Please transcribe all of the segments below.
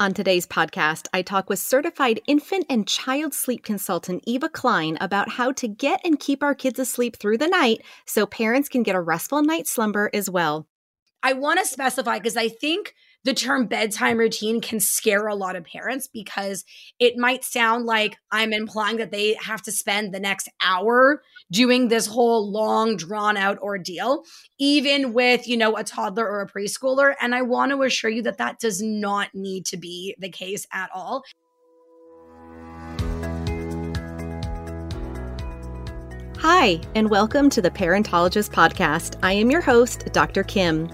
On today's podcast, I talk with certified infant and child sleep consultant Eva Klein about how to get and keep our kids asleep through the night so parents can get a restful night's slumber as well. I want to specify because I think the term bedtime routine can scare a lot of parents because it might sound like I'm implying that they have to spend the next hour doing this whole long drawn out ordeal even with you know a toddler or a preschooler and I want to assure you that that does not need to be the case at all. Hi, and welcome to the Parentologist Podcast. I am your host, Dr. Kim.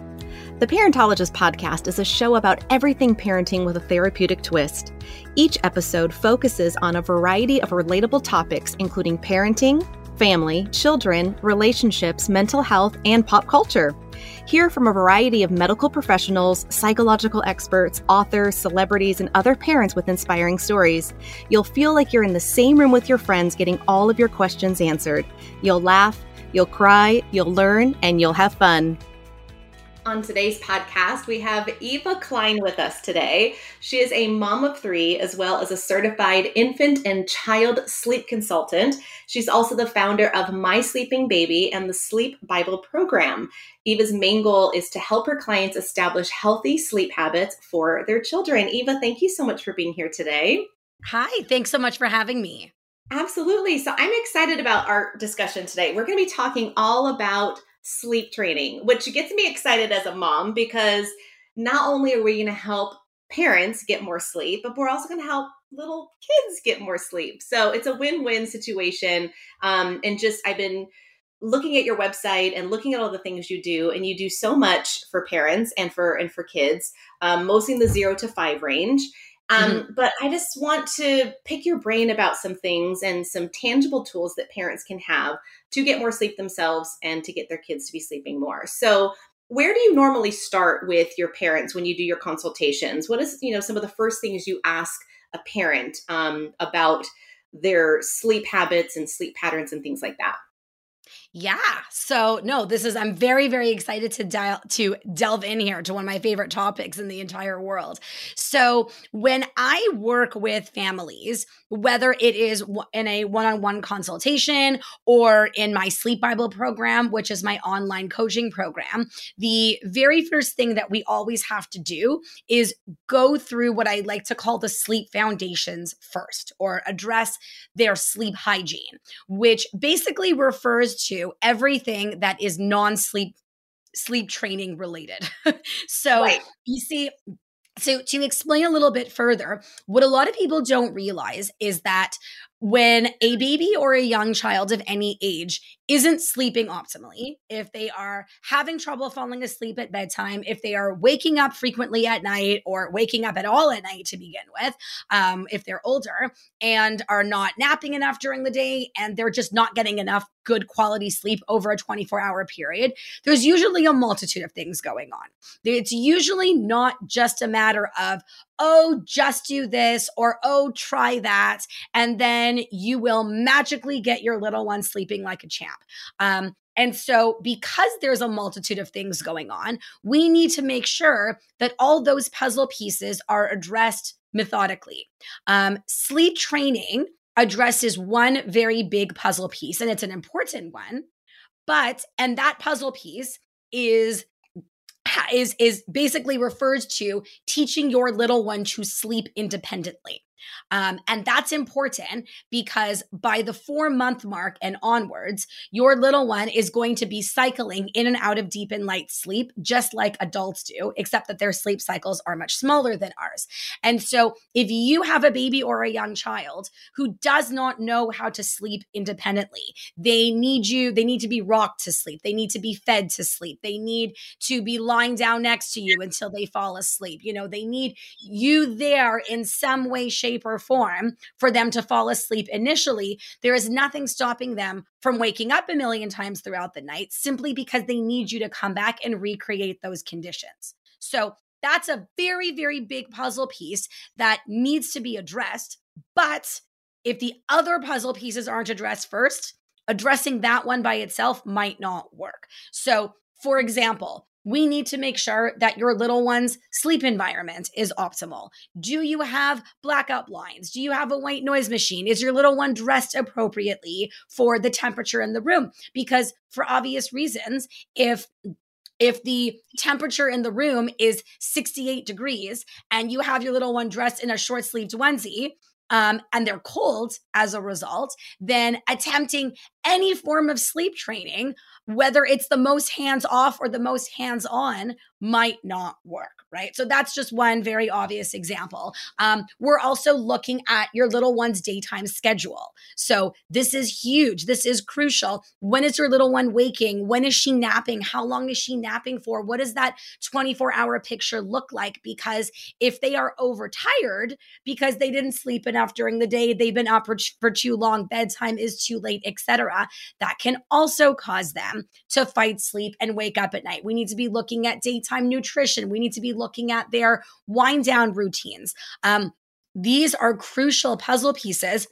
The Parentologist podcast is a show about everything parenting with a therapeutic twist. Each episode focuses on a variety of relatable topics, including parenting, family, children, relationships, mental health, and pop culture. Hear from a variety of medical professionals, psychological experts, authors, celebrities, and other parents with inspiring stories. You'll feel like you're in the same room with your friends getting all of your questions answered. You'll laugh, you'll cry, you'll learn, and you'll have fun. On today's podcast, we have Eva Klein with us today. She is a mom of three, as well as a certified infant and child sleep consultant. She's also the founder of My Sleeping Baby and the Sleep Bible program. Eva's main goal is to help her clients establish healthy sleep habits for their children. Eva, thank you so much for being here today. Hi, thanks so much for having me. Absolutely. So, I'm excited about our discussion today. We're going to be talking all about sleep training, which gets me excited as a mom because not only are we going to help parents get more sleep, but we're also going to help little kids get more sleep. So it's a win win situation. Um, and just, I've been looking at your website and looking at all the things you do and you do so much for parents and for and for kids um, mostly in the zero to five range um, mm-hmm. But I just want to pick your brain about some things and some tangible tools that parents can have to get more sleep themselves and to get their kids to be sleeping more. So, where do you normally start with your parents when you do your consultations? What is you know some of the first things you ask a parent um, about their sleep habits and sleep patterns and things like that? Yeah. So no, this is I'm very very excited to dial to delve in here to one of my favorite topics in the entire world. So when I work with families, whether it is in a one-on-one consultation or in my Sleep Bible program, which is my online coaching program, the very first thing that we always have to do is go through what I like to call the sleep foundations first or address their sleep hygiene, which basically refers to everything that is non-sleep sleep training related. so right. you see so to explain a little bit further, what a lot of people don't realize is that when a baby or a young child of any age isn't sleeping optimally, if they are having trouble falling asleep at bedtime, if they are waking up frequently at night or waking up at all at night to begin with, um, if they're older and are not napping enough during the day and they're just not getting enough good quality sleep over a 24 hour period, there's usually a multitude of things going on. It's usually not just a matter of, oh, just do this or oh, try that. And then you will magically get your little one sleeping like a champ. Um, and so, because there's a multitude of things going on, we need to make sure that all those puzzle pieces are addressed methodically. Um, sleep training addresses one very big puzzle piece, and it's an important one. But, and that puzzle piece is is is basically refers to teaching your little one to sleep independently. Um, and that's important because by the four month mark and onwards, your little one is going to be cycling in and out of deep and light sleep, just like adults do, except that their sleep cycles are much smaller than ours. And so if you have a baby or a young child who does not know how to sleep independently, they need you, they need to be rocked to sleep, they need to be fed to sleep, they need to be lying down next to you until they fall asleep. You know, they need you there in some way, shape, or form for them to fall asleep initially, there is nothing stopping them from waking up a million times throughout the night simply because they need you to come back and recreate those conditions. So that's a very, very big puzzle piece that needs to be addressed. But if the other puzzle pieces aren't addressed first, addressing that one by itself might not work. So, for example, we need to make sure that your little one's sleep environment is optimal. Do you have blackout blinds? Do you have a white noise machine? Is your little one dressed appropriately for the temperature in the room? Because for obvious reasons, if if the temperature in the room is 68 degrees and you have your little one dressed in a short sleeved onesie, um, and they're cold as a result, then attempting any form of sleep training whether it's the most hands off or the most hands on might not work, right? So that's just one very obvious example. Um, we're also looking at your little one's daytime schedule. So this is huge. This is crucial. When is your little one waking? When is she napping? How long is she napping for? What does that 24 hour picture look like? Because if they are overtired because they didn't sleep enough during the day, they've been up for, for too long, bedtime is too late, etc., that can also cause them to fight sleep and wake up at night. We need to be looking at daytime nutrition. We need to be looking at their wind down routines. Um, these are crucial puzzle pieces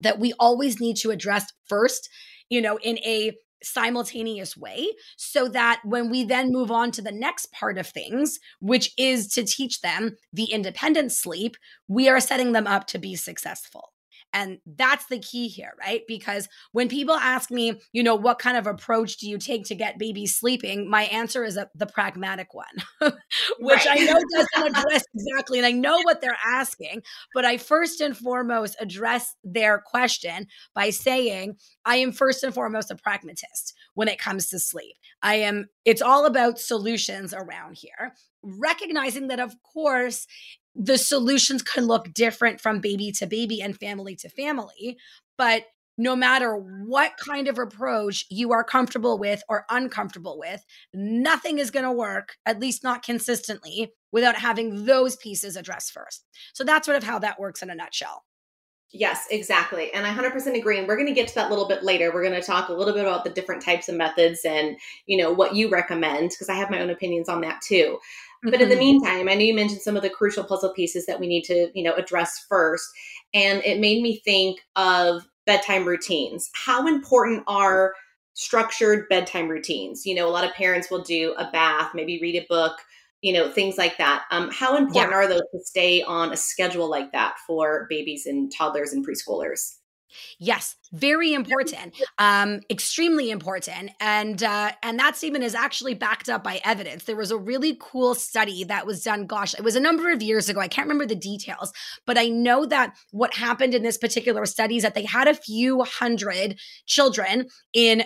that we always need to address first, you know, in a simultaneous way so that when we then move on to the next part of things, which is to teach them the independent sleep, we are setting them up to be successful. And that's the key here, right? Because when people ask me, you know, what kind of approach do you take to get babies sleeping? My answer is a, the pragmatic one, which. I know doesn't address exactly, and I know what they're asking, but I first and foremost address their question by saying, I am first and foremost a pragmatist when it comes to sleep. I am, it's all about solutions around here recognizing that of course the solutions can look different from baby to baby and family to family. But no matter what kind of approach you are comfortable with or uncomfortable with, nothing is going to work, at least not consistently, without having those pieces addressed first. So that's sort of how that works in a nutshell. Yes, exactly. And I 100% agree. And we're going to get to that a little bit later. We're going to talk a little bit about the different types of methods and, you know, what you recommend because I have my own opinions on that too. But in the mm-hmm. meantime, I know you mentioned some of the crucial puzzle pieces that we need to, you know, address first. And it made me think of bedtime routines. How important are structured bedtime routines? You know, a lot of parents will do a bath, maybe read a book, you know, things like that. Um, how important yeah. are those to stay on a schedule like that for babies and toddlers and preschoolers? Yes, very important, um, extremely important, and uh, and that statement is actually backed up by evidence. There was a really cool study that was done. Gosh, it was a number of years ago. I can't remember the details, but I know that what happened in this particular study is that they had a few hundred children in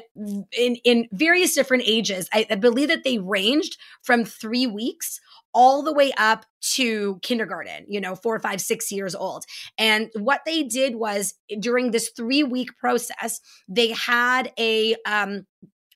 in in various different ages. I, I believe that they ranged from three weeks all the way up to kindergarten, you know, four, five, six years old. And what they did was during this three week process, they had a, um,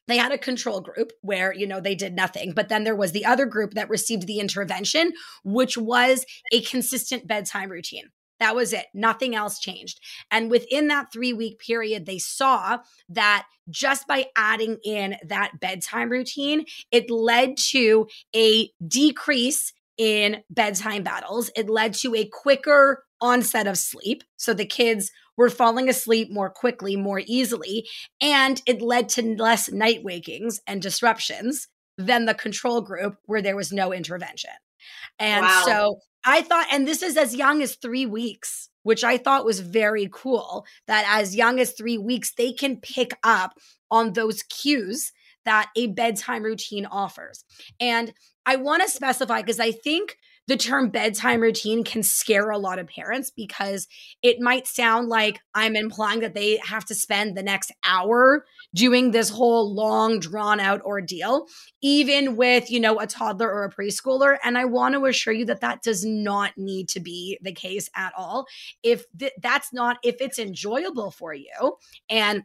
they had a control group where you know they did nothing but then there was the other group that received the intervention which was a consistent bedtime routine that was it. Nothing else changed. And within that three week period, they saw that just by adding in that bedtime routine, it led to a decrease in bedtime battles. It led to a quicker onset of sleep. So the kids were falling asleep more quickly, more easily. And it led to less night wakings and disruptions than the control group where there was no intervention. And wow. so I thought, and this is as young as three weeks, which I thought was very cool that as young as three weeks, they can pick up on those cues that a bedtime routine offers. And I want to specify because I think the term bedtime routine can scare a lot of parents because it might sound like I'm implying that they have to spend the next hour doing this whole long drawn out ordeal even with you know a toddler or a preschooler. And i want to assure you that that does not need to be the case at all. If th- that's not if it's enjoyable for you and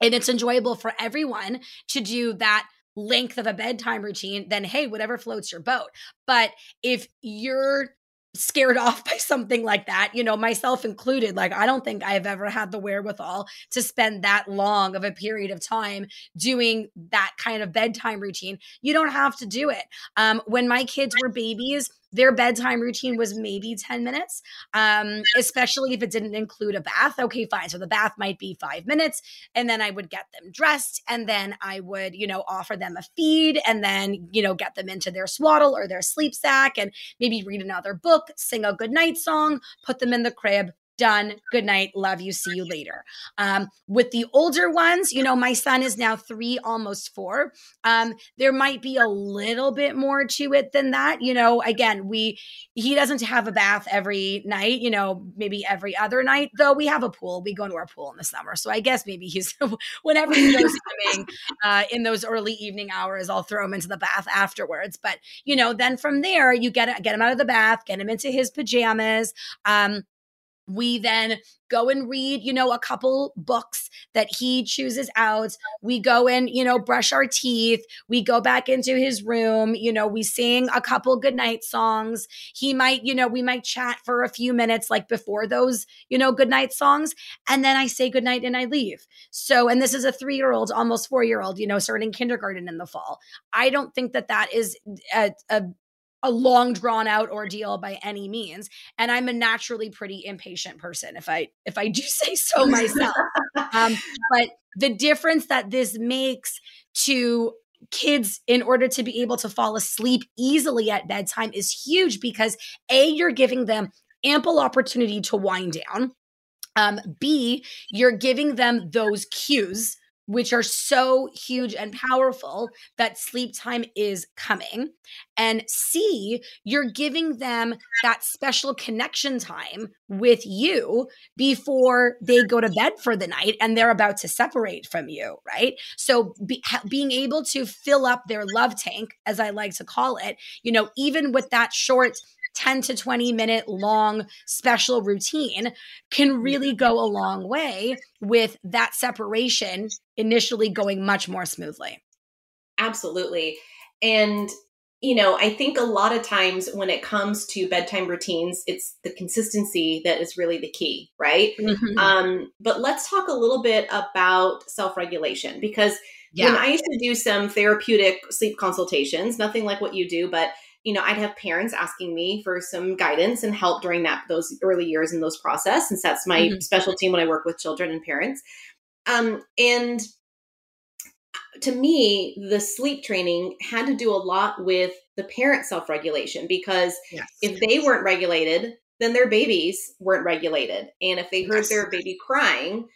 and it's enjoyable for everyone to do that length of a bedtime routine, then hey, whatever floats your boat. But if you're scared off by something like that, you know, myself included. Like, I don't think I've ever had the wherewithal to spend that long of a period of time doing that kind of bedtime routine. You don't have to do it. Um, when my kids were babies, their bedtime routine was maybe 10 minutes, um, especially if it didn't include a bath. Okay, fine. So the bath might be five minutes. And then I would get them dressed and then I would, you know, offer them a feed and then, you know, get them into their swaddle or their sleep sack and maybe read another book, sing a good night song, put them in the crib, done. Good night. Love you. See you later. Um, with the older ones, you know, my son is now three, almost four. Um, there might be a little bit more to it than that. You know, again, we, he doesn't have a bath every night, you know, maybe every other night, though we have a pool. We go to our pool in the summer. So I guess maybe he's, whenever he goes swimming uh, in those early evening hours, I'll throw him into the bath afterwards. But, you know, then from there, you get, get him out of the bath, get him into his pajamas. Um, we then go and read, you know, a couple books that he chooses out. We go and, you know, brush our teeth. We go back into his room. You know, we sing a couple goodnight songs. He might, you know, we might chat for a few minutes like before those, you know, goodnight songs. And then I say goodnight and I leave. So, and this is a three year old, almost four year old, you know, starting kindergarten in the fall. I don't think that that is uh, a, a a long drawn out ordeal by any means and i'm a naturally pretty impatient person if i if i do say so myself. Um, but the difference that this makes to kids in order to be able to fall asleep easily at bedtime is huge because a you're giving them ample opportunity to wind down. Um, b you're giving them those cues which are so huge and powerful that sleep time is coming. And C, you're giving them that special connection time with you before they go to bed for the night and they're about to separate from you, right? So be, being able to fill up their love tank, as I like to call it, you know, even with that short 10 to 20 minute long special routine can really go a long way with that separation initially going much more smoothly. Absolutely. And you know, I think a lot of times when it comes to bedtime routines, it's the consistency that is really the key, right? Mm-hmm. Um, but let's talk a little bit about self regulation because yeah. when I used to do some therapeutic sleep consultations, nothing like what you do, but you know, I'd have parents asking me for some guidance and help during that those early years in those process, since that's my mm-hmm. specialty when I work with children and parents. Um, and to me, the sleep training had to do a lot with the parent self regulation because yes. if they weren't regulated, then their babies weren't regulated. And if they heard yes. their baby crying,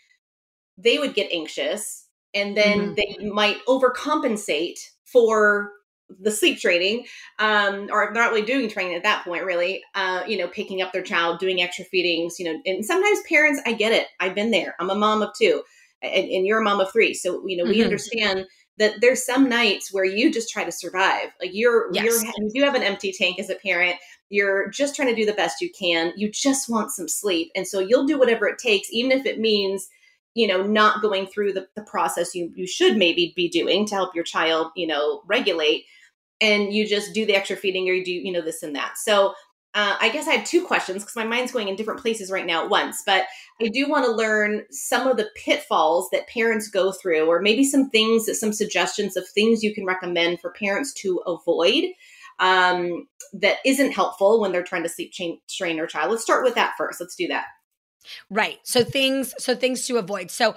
they would get anxious and then mm-hmm. they might overcompensate for the sleep training um or not really doing training at that point really uh you know picking up their child doing extra feedings you know and sometimes parents i get it i've been there i'm a mom of two and, and you're a mom of three so you know we mm-hmm. understand that there's some nights where you just try to survive like you're yes. you're you do have an empty tank as a parent you're just trying to do the best you can you just want some sleep and so you'll do whatever it takes even if it means you know not going through the, the process you you should maybe be doing to help your child you know regulate and you just do the extra feeding or you do you know this and that. So uh, i guess i have two questions because my mind's going in different places right now at once but i do want to learn some of the pitfalls that parents go through or maybe some things that some suggestions of things you can recommend for parents to avoid um, that isn't helpful when they're trying to sleep train, train their child. Let's start with that first. Let's do that Right. So things so things to avoid. So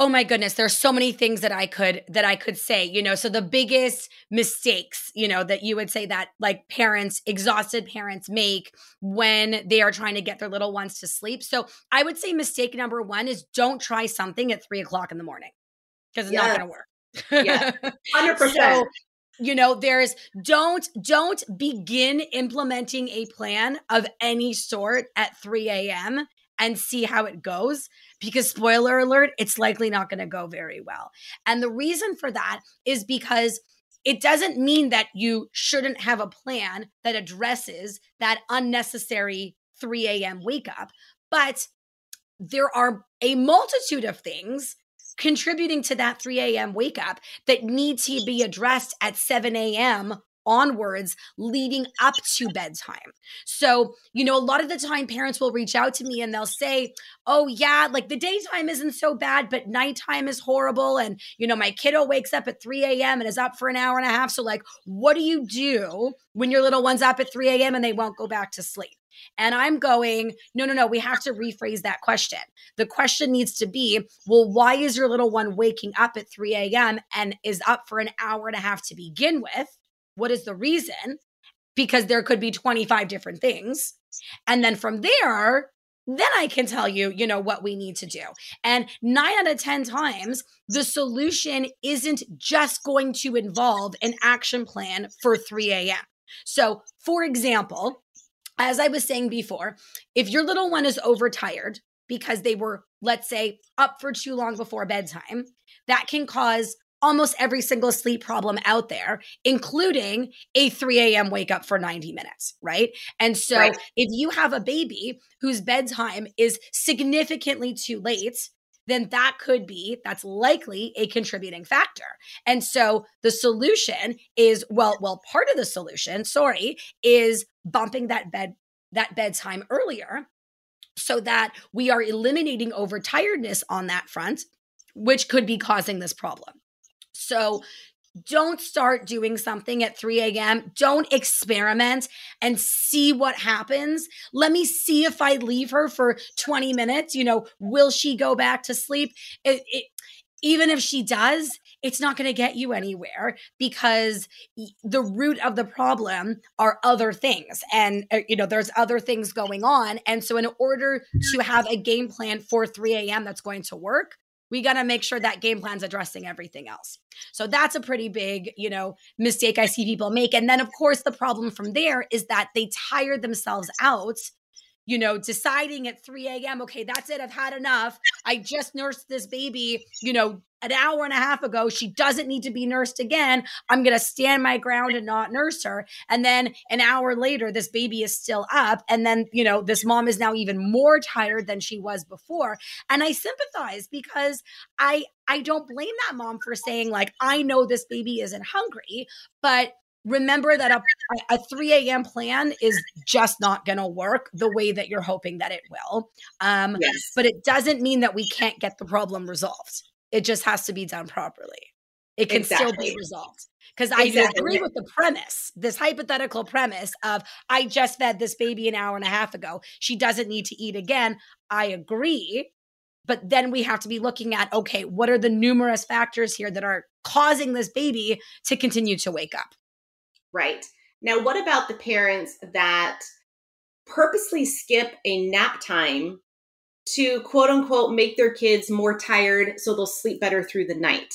oh my goodness, there's so many things that I could that I could say, you know. So the biggest mistakes, you know, that you would say that like parents, exhausted parents make when they are trying to get their little ones to sleep. So I would say mistake number one is don't try something at three o'clock in the morning because it's yes. not gonna work. yeah. Hundred percent you know there's don't don't begin implementing a plan of any sort at 3 a.m and see how it goes because spoiler alert it's likely not going to go very well and the reason for that is because it doesn't mean that you shouldn't have a plan that addresses that unnecessary 3 a.m wake up but there are a multitude of things contributing to that 3 a.m. wake up that need to be addressed at 7 a.m. onwards leading up to bedtime. So, you know, a lot of the time parents will reach out to me and they'll say, Oh, yeah, like the daytime isn't so bad, but nighttime is horrible. And, you know, my kiddo wakes up at 3 a.m. and is up for an hour and a half. So, like, what do you do when your little one's up at 3 a.m. and they won't go back to sleep? And I'm going, no, no, no, we have to rephrase that question. The question needs to be, well, why is your little one waking up at 3 a.m. and is up for an hour and a half to begin with? What is the reason? Because there could be 25 different things. And then from there, then I can tell you, you know, what we need to do. And nine out of 10 times, the solution isn't just going to involve an action plan for 3 a.m. So, for example, as I was saying before, if your little one is overtired because they were, let's say, up for too long before bedtime, that can cause almost every single sleep problem out there, including a 3 a.m. wake up for 90 minutes, right? And so right. if you have a baby whose bedtime is significantly too late, then that could be, that's likely a contributing factor. And so the solution is, well, well, part of the solution, sorry, is bumping that bed, that bedtime earlier so that we are eliminating overtiredness on that front, which could be causing this problem. So don't start doing something at 3 a.m. Don't experiment and see what happens. Let me see if I leave her for 20 minutes. You know, will she go back to sleep? It, it, even if she does, it's not going to get you anywhere because the root of the problem are other things. And, uh, you know, there's other things going on. And so, in order to have a game plan for 3 a.m. that's going to work, we got to make sure that game plan's addressing everything else. So that's a pretty big, you know, mistake I see people make. And then of course the problem from there is that they tire themselves out you know, deciding at 3 a.m., okay, that's it, I've had enough. I just nursed this baby, you know, an hour and a half ago. She doesn't need to be nursed again. I'm going to stand my ground and not nurse her. And then an hour later, this baby is still up. And then, you know, this mom is now even more tired than she was before. And I sympathize because I, I don't blame that mom for saying, like, I know this baby isn't hungry, but remember that a, a 3 a.m. plan is just not going to work the way that you're hoping that it will. Um, yes. But it doesn't mean that we can't get the problem resolved. It just has to be done properly. It can exactly. still be resolved. Because I exactly. agree with the premise, this hypothetical premise of I just fed this baby an hour and a half ago. She doesn't need to eat again. I agree. But then we have to be looking at okay, what are the numerous factors here that are causing this baby to continue to wake up? Right. Now, what about the parents that purposely skip a nap time to quote unquote make their kids more tired so they'll sleep better through the night?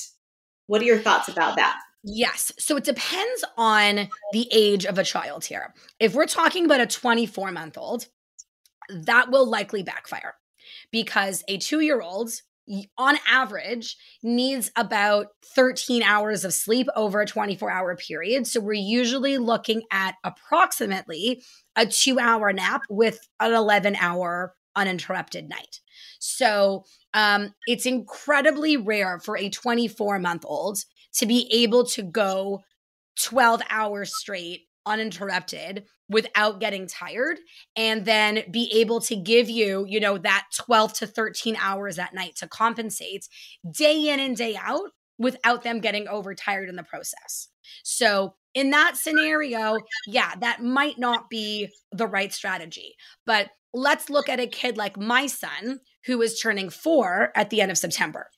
What are your thoughts about that? Yes. So it depends on the age of a child here. If we're talking about a 24 month old, that will likely backfire because a two year old on average needs about 13 hours of sleep over a 24 hour period. So we're usually looking at approximately a two hour nap with an 11 hour uninterrupted night. So um, it's incredibly rare for a 24 month old to be able to go 12 hours straight uninterrupted without getting tired and then be able to give you, you know, that 12 to 13 hours at night to compensate day in and day out without them getting overtired in the process. So, in that scenario, yeah, that might not be the right strategy. But let's look at a kid like my son who is turning 4 at the end of September.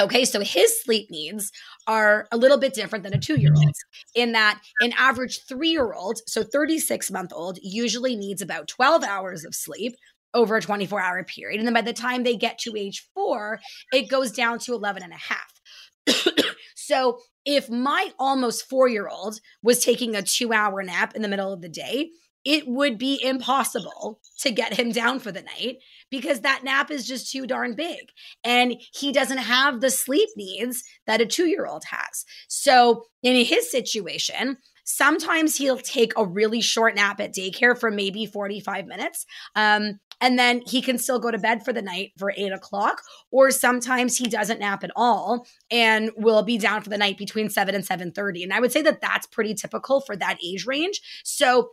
Okay, so his sleep needs are a little bit different than a two year old mm-hmm. in that an average three year old, so 36 month old, usually needs about 12 hours of sleep over a 24 hour period. And then by the time they get to age four, it goes down to 11 and a half. So if my almost four year old was taking a two hour nap in the middle of the day, it would be impossible to get him down for the night because that nap is just too darn big. And he doesn't have the sleep needs that a two year old has. So, in his situation, sometimes he'll take a really short nap at daycare for maybe 45 minutes. Um, and then he can still go to bed for the night for eight o'clock. Or sometimes he doesn't nap at all and will be down for the night between seven and seven thirty. And I would say that that's pretty typical for that age range. So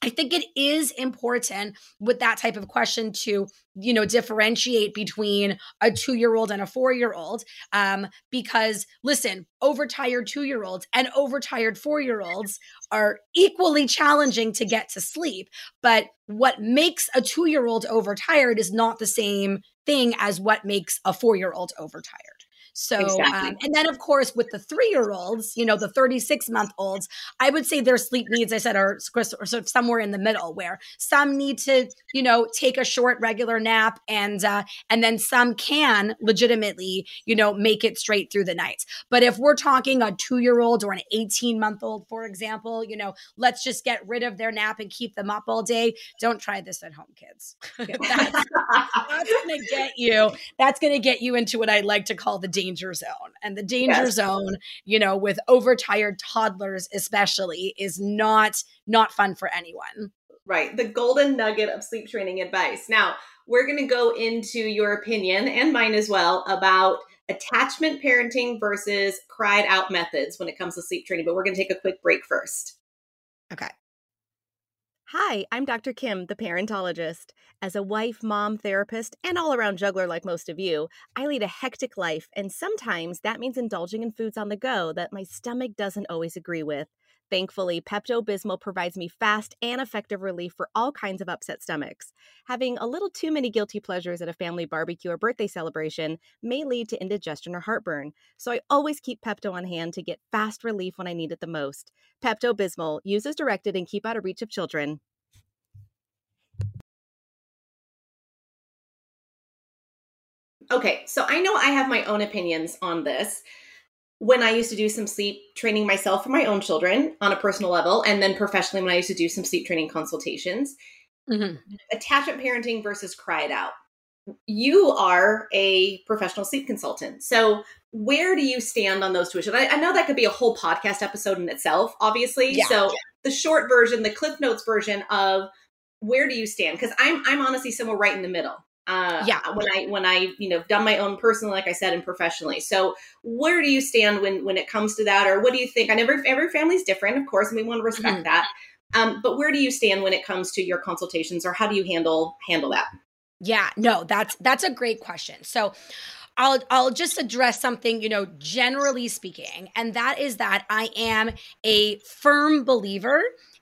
I think it is important with that type of question to, you know, differentiate between a two year old and a four year old. Um, because listen, overtired two year olds and overtired four year olds are equally challenging to get to sleep. But what makes a two year old overtired is not the same thing as what makes a four year old overtired. So, um, exactly. um, and then of course, with the three year olds, you know, the 36 month olds, I would say their sleep needs, I said, are sort of somewhere in the middle where some need to, you know, take a short regular nap and, uh, and then some can legitimately, you know, make it straight through the night. But if we're talking a two year old or an 18 month old, for example, you know, let's just get rid of their nap and keep them up all day. Don't try this at home, kids. that's, that's going to get you, that's going to get you into what I like to call the danger zone. And the danger yes. zone, you know, with overtired toddlers especially is not not fun for anyone. Right. The golden nugget of sleep training advice. Now, we're going to go into your opinion and mine as well about attachment parenting versus cried out methods when it comes to sleep training, but we're going to take a quick break first. Okay. Hi, I'm Dr. Kim, the parentologist. As a wife, mom, therapist, and all around juggler like most of you, I lead a hectic life, and sometimes that means indulging in foods on the go that my stomach doesn't always agree with. Thankfully, Pepto Bismol provides me fast and effective relief for all kinds of upset stomachs. Having a little too many guilty pleasures at a family barbecue or birthday celebration may lead to indigestion or heartburn, so I always keep Pepto on hand to get fast relief when I need it the most. Pepto Bismol, use as directed and keep out of reach of children. Okay, so I know I have my own opinions on this when I used to do some sleep training myself for my own children on a personal level, and then professionally when I used to do some sleep training consultations. Mm-hmm. Attachment parenting versus cry it out. You are a professional sleep consultant. So, where do you stand on those two issues? I, I know that could be a whole podcast episode in itself, obviously. Yeah. So, the short version, the Cliff Notes version of where do you stand? Because I'm I'm honestly somewhere right in the middle. Uh, yeah. When I when I you know done my own personally, like I said, and professionally. So where do you stand when when it comes to that, or what do you think? I never every family's different, of course, and we want to respect mm-hmm. that. Um, but where do you stand when it comes to your consultations, or how do you handle handle that? Yeah, no, that's that's a great question. So I'll I'll just address something, you know, generally speaking, and that is that I am a firm believer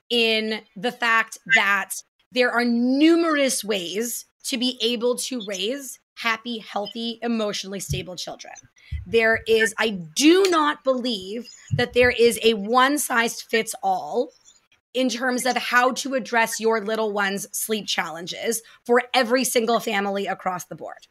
in the fact that there are numerous ways to be able to raise happy, healthy, emotionally stable children. There is, I do not believe that there is a one size fits all in terms of how to address your little one's sleep challenges for every single family across the board.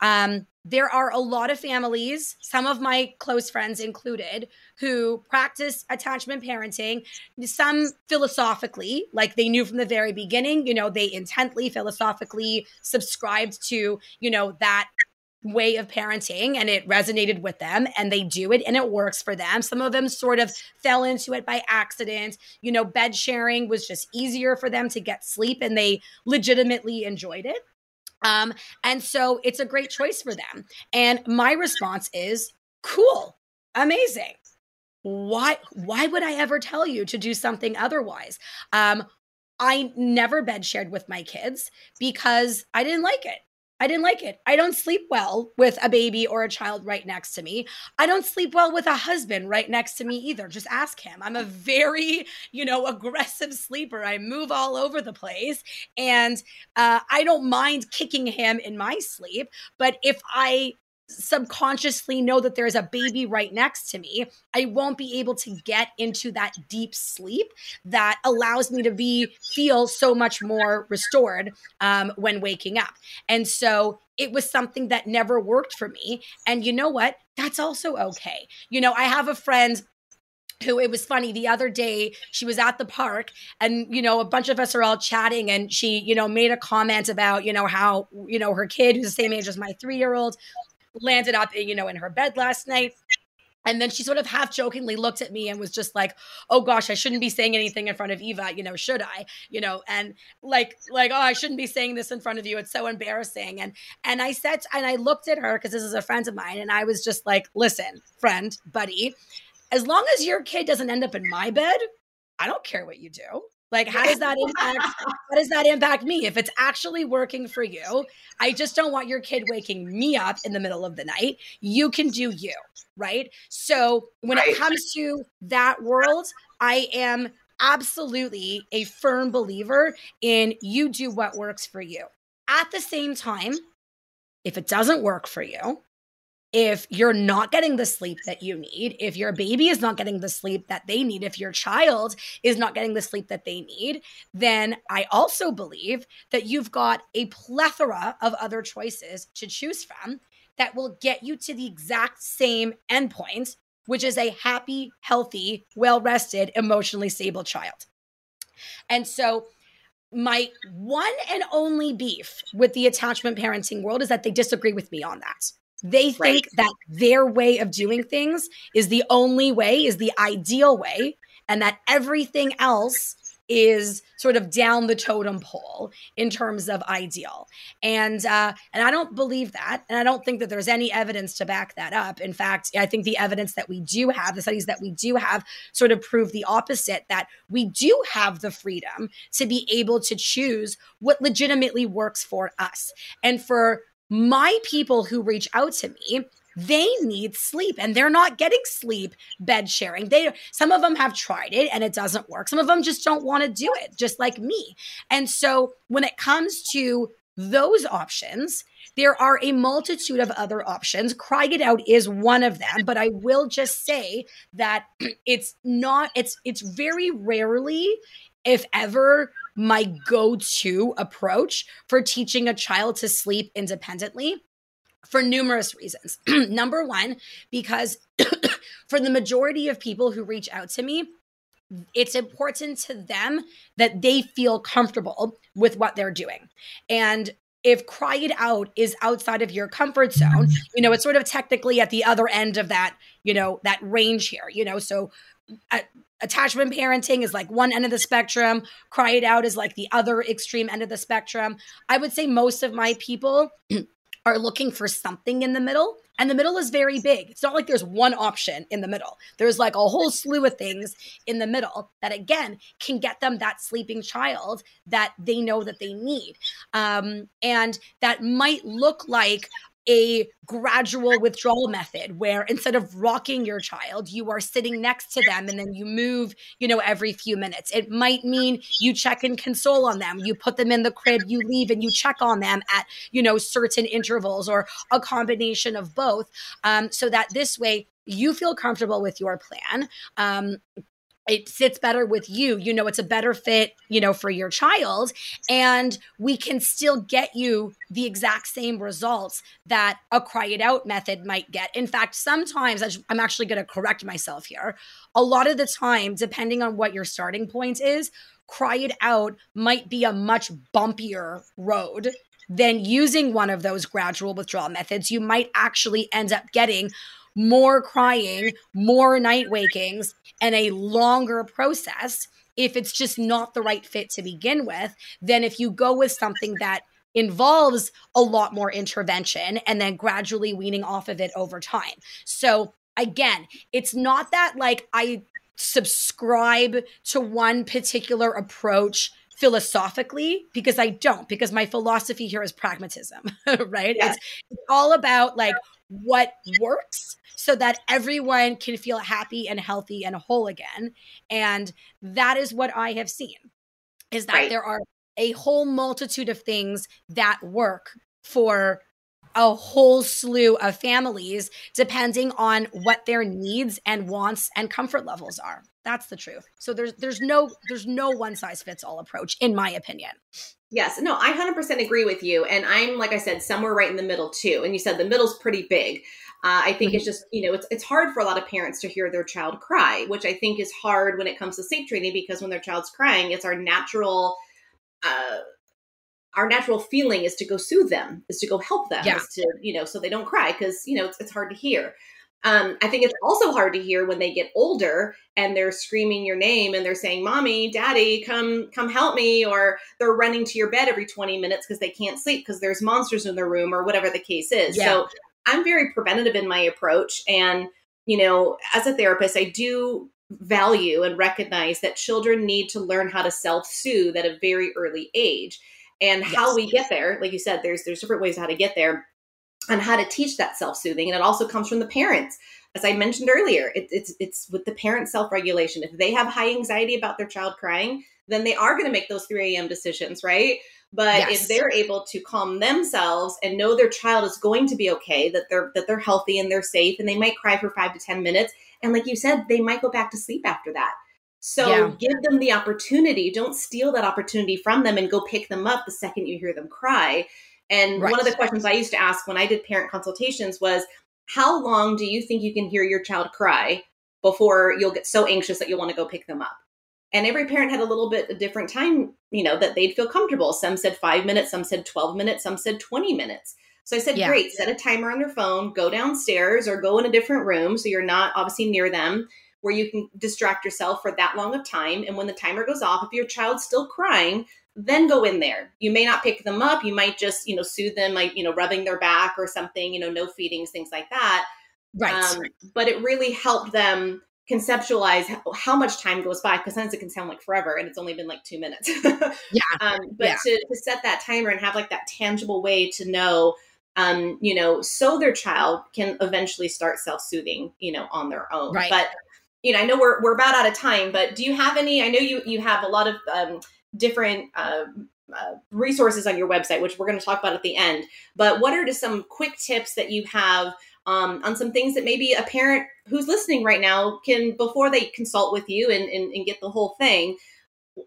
Um, there are a lot of families, some of my close friends included, who practice attachment parenting, some philosophically, like they knew from the very beginning, you know, they intently, philosophically subscribed to, you know, that way of parenting and it resonated with them and they do it and it works for them. Some of them sort of fell into it by accident. You know, bed sharing was just easier for them to get sleep and they legitimately enjoyed it. Um, and so it's a great choice for them. And my response is cool, amazing. Why why would I ever tell you to do something otherwise? Um, I never bed shared with my kids because I didn't like it. I didn't like it. I don't sleep well with a baby or a child right next to me. I don't sleep well with a husband right next to me either. Just ask him. I'm a very, you know, aggressive sleeper. I move all over the place and uh, I don't mind kicking him in my sleep. But if I subconsciously know that there's a baby right next to me, I won't be able to get into that deep sleep that allows me to be feel so much more restored um, when waking up. And so it was something that never worked for me. And you know what? That's also okay. You know, I have a friend who it was funny the other day she was at the park and you know a bunch of us are all chatting and she you know made a comment about you know how you know her kid who's the same age as my 3-year-old landed up, you know, in her bed last night. And then she sort of half jokingly looked at me and was just like, "Oh gosh, I shouldn't be saying anything in front of Eva, you know, should I?" You know, and like like, "Oh, I shouldn't be saying this in front of you. It's so embarrassing." And and I said and I looked at her because this is a friend of mine and I was just like, "Listen, friend, buddy, as long as your kid doesn't end up in my bed, I don't care what you do. Like, how does that impact? how does that impact me? If it's actually working for you, I just don't want your kid waking me up in the middle of the night. You can do you, right? So when right. it comes to that world, I am absolutely a firm believer in you do what works for you. At the same time, if it doesn't work for you, if you're not getting the sleep that you need, if your baby is not getting the sleep that they need, if your child is not getting the sleep that they need, then I also believe that you've got a plethora of other choices to choose from that will get you to the exact same endpoint, which is a happy, healthy, well rested, emotionally stable child. And so, my one and only beef with the attachment parenting world is that they disagree with me on that. They think right. that their way of doing things is the only way, is the ideal way, and that everything else is sort of down the totem pole in terms of ideal. And uh, and I don't believe that, and I don't think that there's any evidence to back that up. In fact, I think the evidence that we do have, the studies that we do have, sort of prove the opposite. That we do have the freedom to be able to choose what legitimately works for us, and for my people who reach out to me they need sleep and they're not getting sleep bed sharing. They some of them have tried it and it doesn't work. Some of them just don't want to do it just like me. And so when it comes to those options there are a multitude of other options. Cry it out is one of them but i will just say that it's not it's it's very rarely if ever my go to approach for teaching a child to sleep independently for numerous reasons. Number one, because for the majority of people who reach out to me, it's important to them that they feel comfortable with what they're doing. And if cry it out is outside of your comfort zone, you know, it's sort of technically at the other end of that, you know, that range here, you know. So uh, attachment parenting is like one end of the spectrum. Cry it out is like the other extreme end of the spectrum. I would say most of my people are looking for something in the middle and the middle is very big. It's not like there's one option in the middle. There's like a whole slew of things in the middle that again can get them that sleeping child that they know that they need. Um, and that might look like a gradual withdrawal method where instead of rocking your child you are sitting next to them and then you move you know every few minutes. It might mean you check and console on them. You put them in the crib you leave and you check on them at you know certain intervals or a combination of both um, so that this way you feel comfortable with your plan um, it sits better with you. You know it's a better fit you know for your child and we can still get you the exact same results that a cry it out method might get. In fact sometimes i'm actually going to correct myself here. A lot of the time depending on what your starting point is cry it out might be a much bumpier road than using one of those gradual withdrawal methods. You might actually end up getting more crying, more night wakings, and a longer process if it's just not the right fit to begin with than if you go with something that involves a lot more intervention and then gradually weaning off of it over time. So, again, it's not that like I subscribe to one particular approach philosophically because I don't, because my philosophy here is pragmatism, right? It's, it's all about like what works so that everyone can feel happy and healthy and whole again. And that is what I have seen is that right. there are a whole multitude of things that work for a whole slew of families depending on what their needs and wants and comfort levels are. That's the truth. So there's there's no there's no one size fits all approach in my opinion. Yes, no, I 100% agree with you and I'm like I said somewhere right in the middle too. And you said the middle's pretty big. Uh, I think mm-hmm. it's just, you know, it's it's hard for a lot of parents to hear their child cry, which I think is hard when it comes to sleep training because when their child's crying, it's our natural uh, our natural feeling is to go soothe them, is to go help them, yeah. to, you know, so they don't cry because, you know, it's, it's hard to hear. Um, I think it's also hard to hear when they get older and they're screaming your name and they're saying, "Mommy, Daddy, come come help me," or they're running to your bed every 20 minutes because they can't sleep because there's monsters in their room or whatever the case is. Yeah. So I'm very preventative in my approach and you know, as a therapist, I do value and recognize that children need to learn how to self-soothe at a very early age and yes. how we get there like you said there's there's different ways how to get there and how to teach that self-soothing and it also comes from the parents as i mentioned earlier it, it's it's with the parent self-regulation if they have high anxiety about their child crying then they are going to make those 3 a.m decisions right but yes. if they're able to calm themselves and know their child is going to be okay that they're that they're healthy and they're safe and they might cry for five to ten minutes and like you said they might go back to sleep after that so yeah. give them the opportunity. Don't steal that opportunity from them and go pick them up the second you hear them cry. And right. one of the questions I used to ask when I did parent consultations was, how long do you think you can hear your child cry before you'll get so anxious that you'll want to go pick them up? And every parent had a little bit a different time, you know, that they'd feel comfortable. Some said five minutes, some said 12 minutes, some said 20 minutes. So I said, yeah. great, set a timer on their phone, go downstairs or go in a different room so you're not obviously near them where you can distract yourself for that long of time. And when the timer goes off, if your child's still crying, then go in there. You may not pick them up. You might just, you know, soothe them, like, you know, rubbing their back or something, you know, no feedings, things like that. Right. Um, but it really helped them conceptualize how, how much time goes by because sometimes it can sound like forever and it's only been like two minutes. yeah. Um, but yeah. To, to set that timer and have like that tangible way to know um, you know, so their child can eventually start self-soothing, you know, on their own. Right. But you know, I know we're we're about out of time, but do you have any? I know you you have a lot of um, different uh, uh, resources on your website, which we're going to talk about at the end. But what are just some quick tips that you have um, on some things that maybe a parent who's listening right now can before they consult with you and, and, and get the whole thing?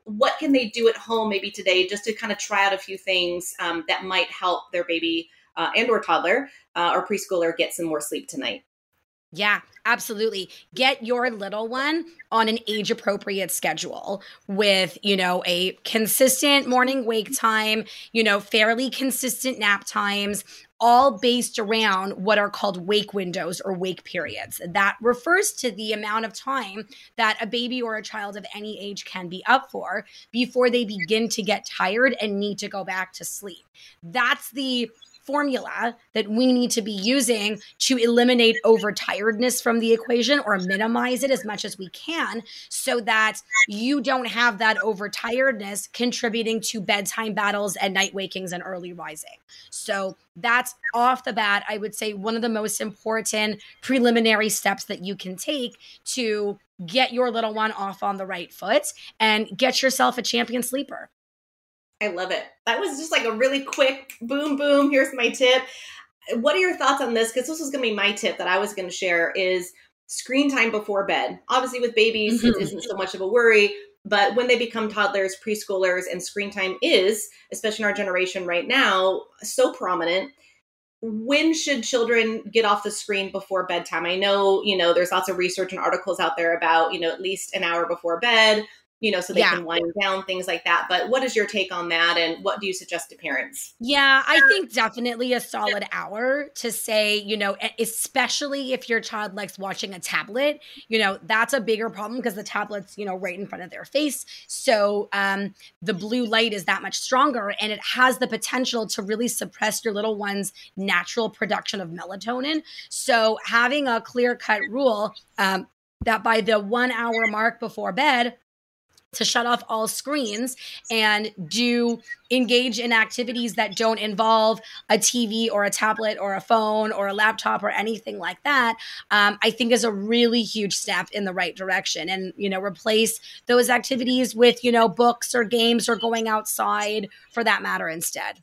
What can they do at home maybe today just to kind of try out a few things um, that might help their baby uh, and or toddler uh, or preschooler get some more sleep tonight? Yeah, absolutely. Get your little one on an age appropriate schedule with, you know, a consistent morning wake time, you know, fairly consistent nap times, all based around what are called wake windows or wake periods. That refers to the amount of time that a baby or a child of any age can be up for before they begin to get tired and need to go back to sleep. That's the formula that we need to be using to eliminate overtiredness from the equation or minimize it as much as we can so that you don't have that overtiredness contributing to bedtime battles and night wakings and early rising. So that's off the bat, I would say one of the most important preliminary steps that you can take to get your little one off on the right foot and get yourself a champion sleeper. I love it. That was just like a really quick boom, boom. Here's my tip. What are your thoughts on this? Because this was going to be my tip that I was going to share is screen time before bed. Obviously, with babies, mm-hmm. it isn't so much of a worry. But when they become toddlers, preschoolers, and screen time is, especially in our generation right now, so prominent. When should children get off the screen before bedtime? I know, you know, there's lots of research and articles out there about, you know, at least an hour before bed you know, so they yeah. can wind down, things like that. But what is your take on that? And what do you suggest to parents? Yeah, I think definitely a solid hour to say, you know, especially if your child likes watching a tablet, you know, that's a bigger problem because the tablet's, you know, right in front of their face. So um, the blue light is that much stronger and it has the potential to really suppress your little one's natural production of melatonin. So having a clear cut rule um, that by the one hour mark before bed, to shut off all screens and do engage in activities that don't involve a TV or a tablet or a phone or a laptop or anything like that, um, I think is a really huge step in the right direction. And, you know, replace those activities with, you know, books or games or going outside for that matter instead.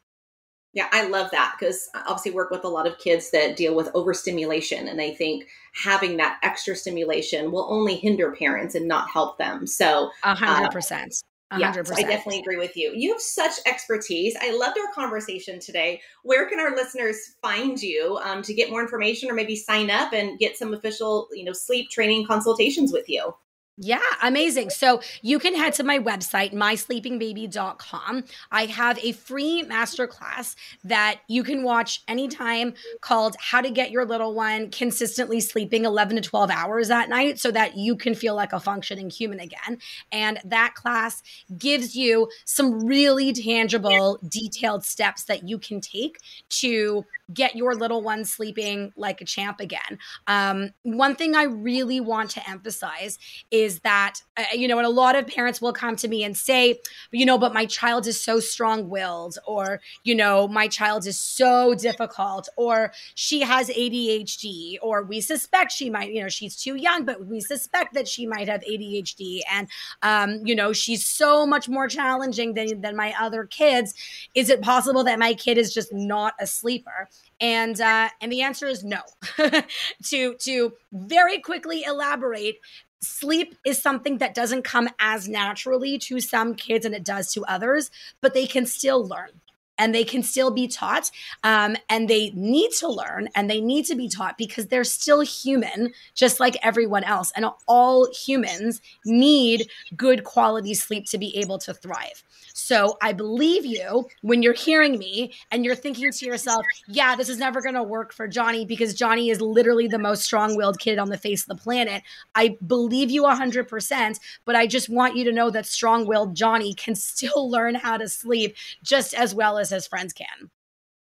Yeah, I love that because I obviously work with a lot of kids that deal with overstimulation. And I think having that extra stimulation will only hinder parents and not help them. So, a hundred percent. Yeah, so I definitely agree with you. You have such expertise. I loved our conversation today. Where can our listeners find you um, to get more information or maybe sign up and get some official, you know, sleep training consultations with you? Yeah, amazing. So you can head to my website, mysleepingbaby.com. I have a free masterclass that you can watch anytime called How to Get Your Little One Consistently Sleeping 11 to 12 Hours at Night so that you can feel like a functioning human again. And that class gives you some really tangible, detailed steps that you can take to get your little one sleeping like a champ again. Um, one thing I really want to emphasize is that, uh, you know, and a lot of parents will come to me and say, you know, but my child is so strong willed, or, you know, my child is so difficult, or she has ADHD, or we suspect she might, you know, she's too young, but we suspect that she might have ADHD. And, um, you know, she's so much more challenging than, than my other kids. Is it possible that my kid is just not a sleeper? And uh, and the answer is no. to to very quickly elaborate, sleep is something that doesn't come as naturally to some kids and it does to others, but they can still learn and they can still be taught um, and they need to learn and they need to be taught because they're still human just like everyone else and all humans need good quality sleep to be able to thrive so I believe you when you're hearing me and you're thinking to yourself, yeah, this is never going to work for Johnny because Johnny is literally the most strong willed kid on the face of the planet. I believe you 100%, but I just want you to know that strong willed Johnny can still learn how to sleep just as well as his friends can.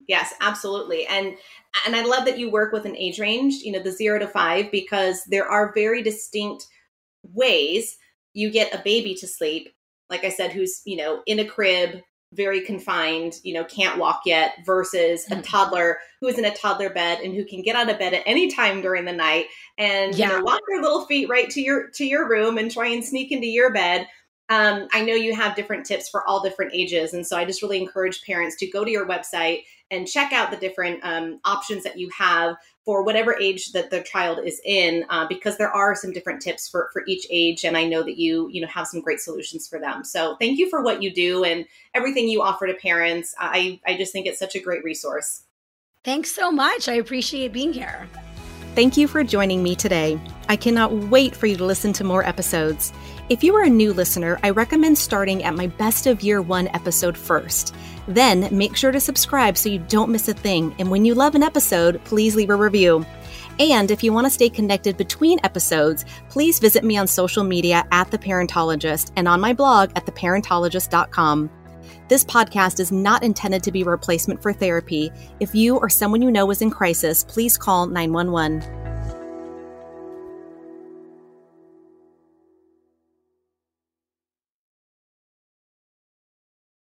Yes, absolutely. And and I love that you work with an age range, you know, the 0 to 5 because there are very distinct ways you get a baby to sleep like I said, who's, you know, in a crib, very confined, you know, can't walk yet, versus a mm. toddler who is in a toddler bed and who can get out of bed at any time during the night and yeah. you know, walk their little feet right to your to your room and try and sneak into your bed. Um, I know you have different tips for all different ages, and so I just really encourage parents to go to your website and check out the different um, options that you have for whatever age that the child is in uh, because there are some different tips for for each age and i know that you you know have some great solutions for them. So thank you for what you do and everything you offer to parents. I i just think it's such a great resource. Thanks so much. I appreciate being here. Thank you for joining me today. I cannot wait for you to listen to more episodes. If you are a new listener, I recommend starting at my best of year one episode first. Then make sure to subscribe so you don't miss a thing. And when you love an episode, please leave a review. And if you want to stay connected between episodes, please visit me on social media at The Parentologist and on my blog at theparentologist.com. This podcast is not intended to be a replacement for therapy. If you or someone you know is in crisis, please call 911.